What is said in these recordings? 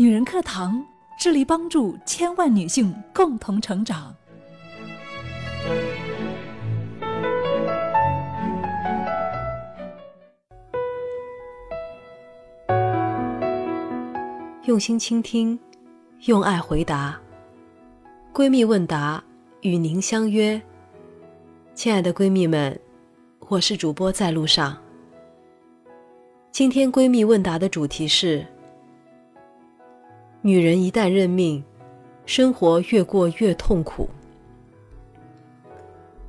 女人课堂致力帮助千万女性共同成长。用心倾听，用爱回答。闺蜜问答与您相约，亲爱的闺蜜们，我是主播在路上。今天闺蜜问答的主题是：女人一旦认命，生活越过越痛苦。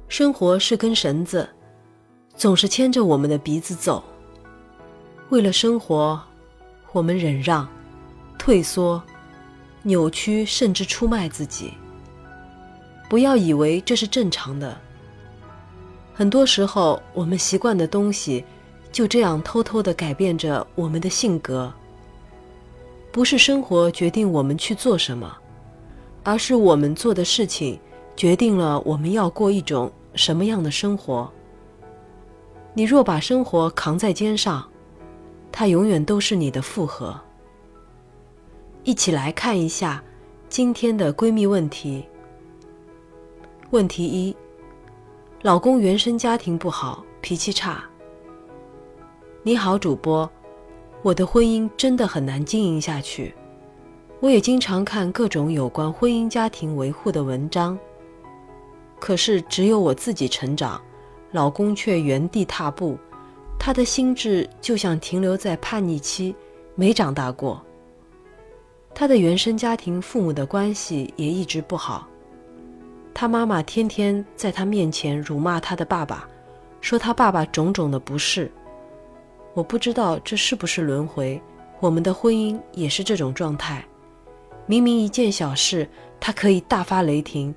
生活是根绳子，总是牵着我们的鼻子走。为了生活，我们忍让。退缩、扭曲，甚至出卖自己。不要以为这是正常的。很多时候，我们习惯的东西，就这样偷偷的改变着我们的性格。不是生活决定我们去做什么，而是我们做的事情决定了我们要过一种什么样的生活。你若把生活扛在肩上，它永远都是你的负荷。一起来看一下今天的闺蜜问题。问题一：老公原生家庭不好，脾气差。你好，主播，我的婚姻真的很难经营下去。我也经常看各种有关婚姻家庭维护的文章，可是只有我自己成长，老公却原地踏步，他的心智就像停留在叛逆期，没长大过。他的原生家庭父母的关系也一直不好，他妈妈天天在他面前辱骂他的爸爸，说他爸爸种种的不是。我不知道这是不是轮回，我们的婚姻也是这种状态。明明一件小事，他可以大发雷霆，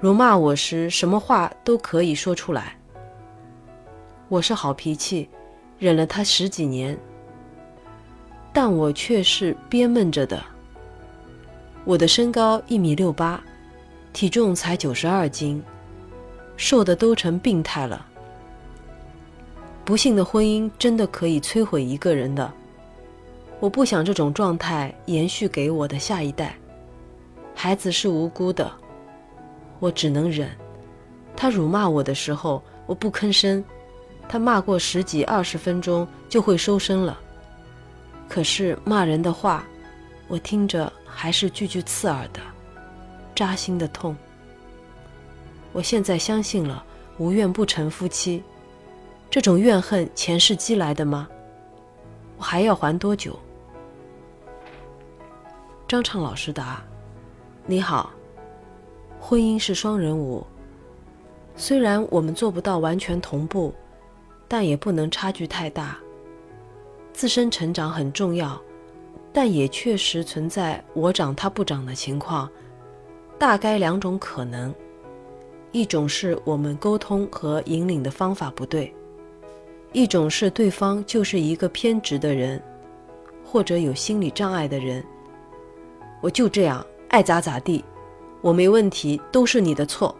辱骂我时什么话都可以说出来。我是好脾气，忍了他十几年。但我却是憋闷着的。我的身高一米六八，体重才九十二斤，瘦的都成病态了。不幸的婚姻真的可以摧毁一个人的。我不想这种状态延续给我的下一代。孩子是无辜的，我只能忍。他辱骂我的时候，我不吭声。他骂过十几二十分钟就会收声了。可是骂人的话，我听着还是句句刺耳的，扎心的痛。我现在相信了“无怨不成夫妻”，这种怨恨前世积来的吗？我还要还多久？张畅老师答：“你好，婚姻是双人舞，虽然我们做不到完全同步，但也不能差距太大。”自身成长很重要，但也确实存在我长他不长的情况。大概两种可能：一种是我们沟通和引领的方法不对；一种是对方就是一个偏执的人，或者有心理障碍的人。我就这样爱咋咋地，我没问题，都是你的错。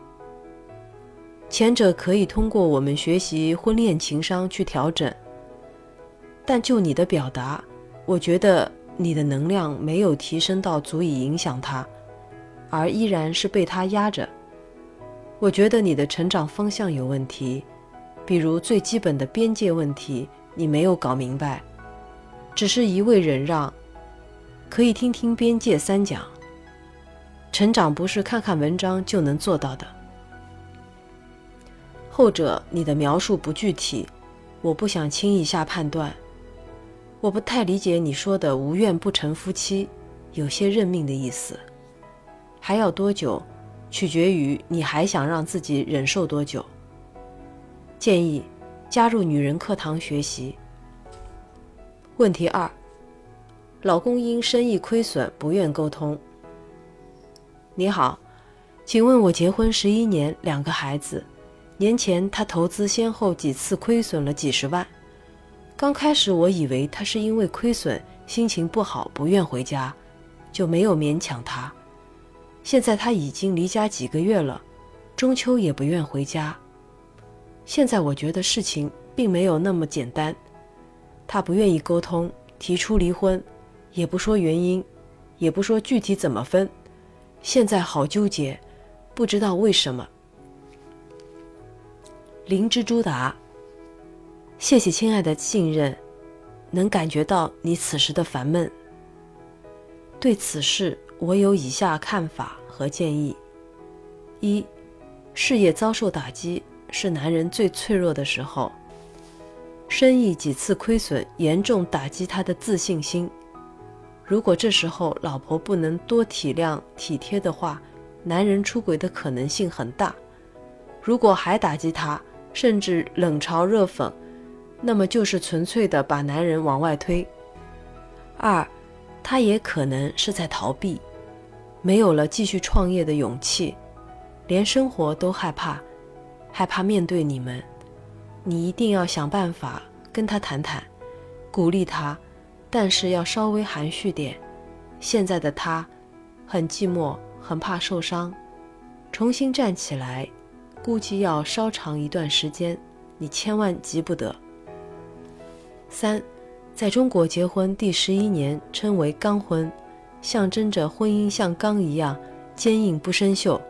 前者可以通过我们学习婚恋情商去调整。但就你的表达，我觉得你的能量没有提升到足以影响他，而依然是被他压着。我觉得你的成长方向有问题，比如最基本的边界问题你没有搞明白，只是一味忍让。可以听听边界三讲。成长不是看看文章就能做到的。后者你的描述不具体，我不想轻易下判断。我不太理解你说的“无怨不成夫妻”，有些认命的意思。还要多久，取决于你还想让自己忍受多久。建议加入女人课堂学习。问题二：老公因生意亏损不愿沟通。你好，请问我结婚十一年，两个孩子，年前他投资先后几次亏损了几十万。刚开始我以为他是因为亏损，心情不好，不愿回家，就没有勉强他。现在他已经离家几个月了，中秋也不愿回家。现在我觉得事情并没有那么简单，他不愿意沟通，提出离婚，也不说原因，也不说具体怎么分。现在好纠结，不知道为什么。灵芝朱达，谢谢亲爱的信任，能感觉到你此时的烦闷。对此事，我有以下看法和建议：一，事业遭受打击是男人最脆弱的时候，生意几次亏损，严重打击他的自信心。如果这时候老婆不能多体谅体贴的话，男人出轨的可能性很大。如果还打击他，甚至冷嘲热讽，那么就是纯粹的把男人往外推。二，他也可能是在逃避，没有了继续创业的勇气，连生活都害怕，害怕面对你们。你一定要想办法跟他谈谈，鼓励他，但是要稍微含蓄点。现在的他，很寂寞，很怕受伤，重新站起来。估计要稍长一段时间，你千万急不得。三，在中国结婚第十一年称为钢婚，象征着婚姻像钢一样坚硬不生锈。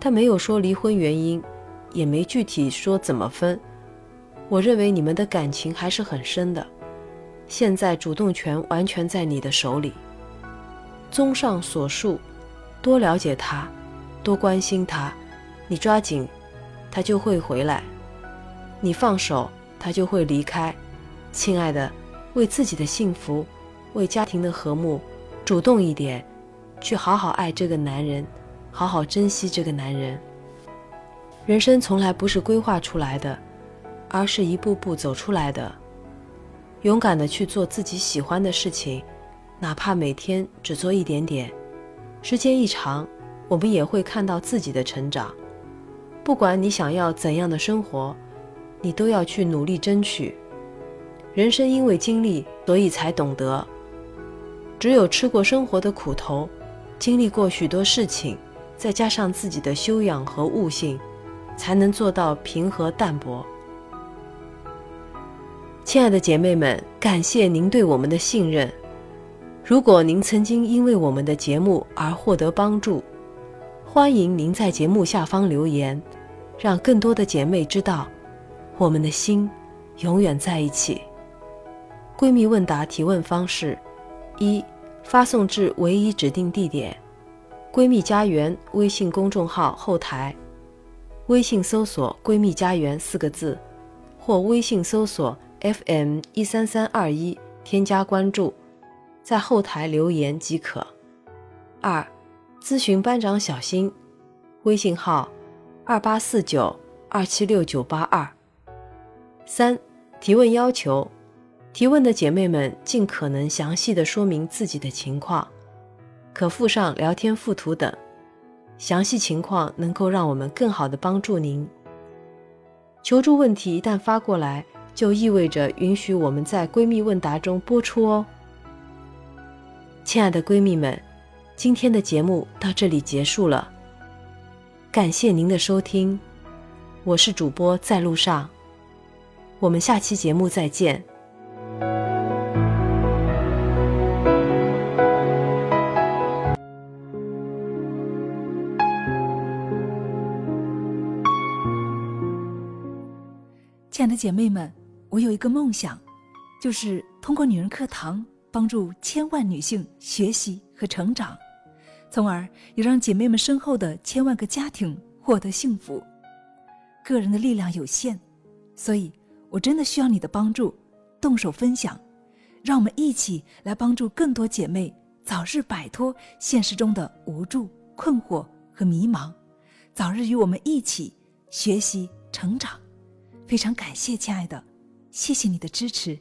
他没有说离婚原因，也没具体说怎么分。我认为你们的感情还是很深的。现在主动权完全在你的手里。综上所述，多了解他，多关心他。你抓紧，他就会回来；你放手，他就会离开。亲爱的，为自己的幸福，为家庭的和睦，主动一点，去好好爱这个男人，好好珍惜这个男人。人生从来不是规划出来的，而是一步步走出来的。勇敢的去做自己喜欢的事情，哪怕每天只做一点点，时间一长，我们也会看到自己的成长。不管你想要怎样的生活，你都要去努力争取。人生因为经历，所以才懂得。只有吃过生活的苦头，经历过许多事情，再加上自己的修养和悟性，才能做到平和淡泊。亲爱的姐妹们，感谢您对我们的信任。如果您曾经因为我们的节目而获得帮助，欢迎您在节目下方留言，让更多的姐妹知道，我们的心永远在一起。闺蜜问答提问方式：一、发送至唯一指定地点“闺蜜家园”微信公众号后台，微信搜索“闺蜜家园”四个字，或微信搜索 FM 一三三二一添加关注，在后台留言即可。二。咨询班长小新，微信号二八四九二七六九八二。三、提问要求：提问的姐妹们尽可能详细的说明自己的情况，可附上聊天附图等，详细情况能够让我们更好的帮助您。求助问题一旦发过来，就意味着允许我们在闺蜜问答中播出哦。亲爱的闺蜜们。今天的节目到这里结束了，感谢您的收听，我是主播在路上，我们下期节目再见。亲爱的姐妹们，我有一个梦想，就是通过女人课堂帮助千万女性学习和成长。从而也让姐妹们身后的千万个家庭获得幸福。个人的力量有限，所以我真的需要你的帮助，动手分享，让我们一起来帮助更多姐妹早日摆脱现实中的无助、困惑和迷茫，早日与我们一起学习成长。非常感谢亲爱的，谢谢你的支持。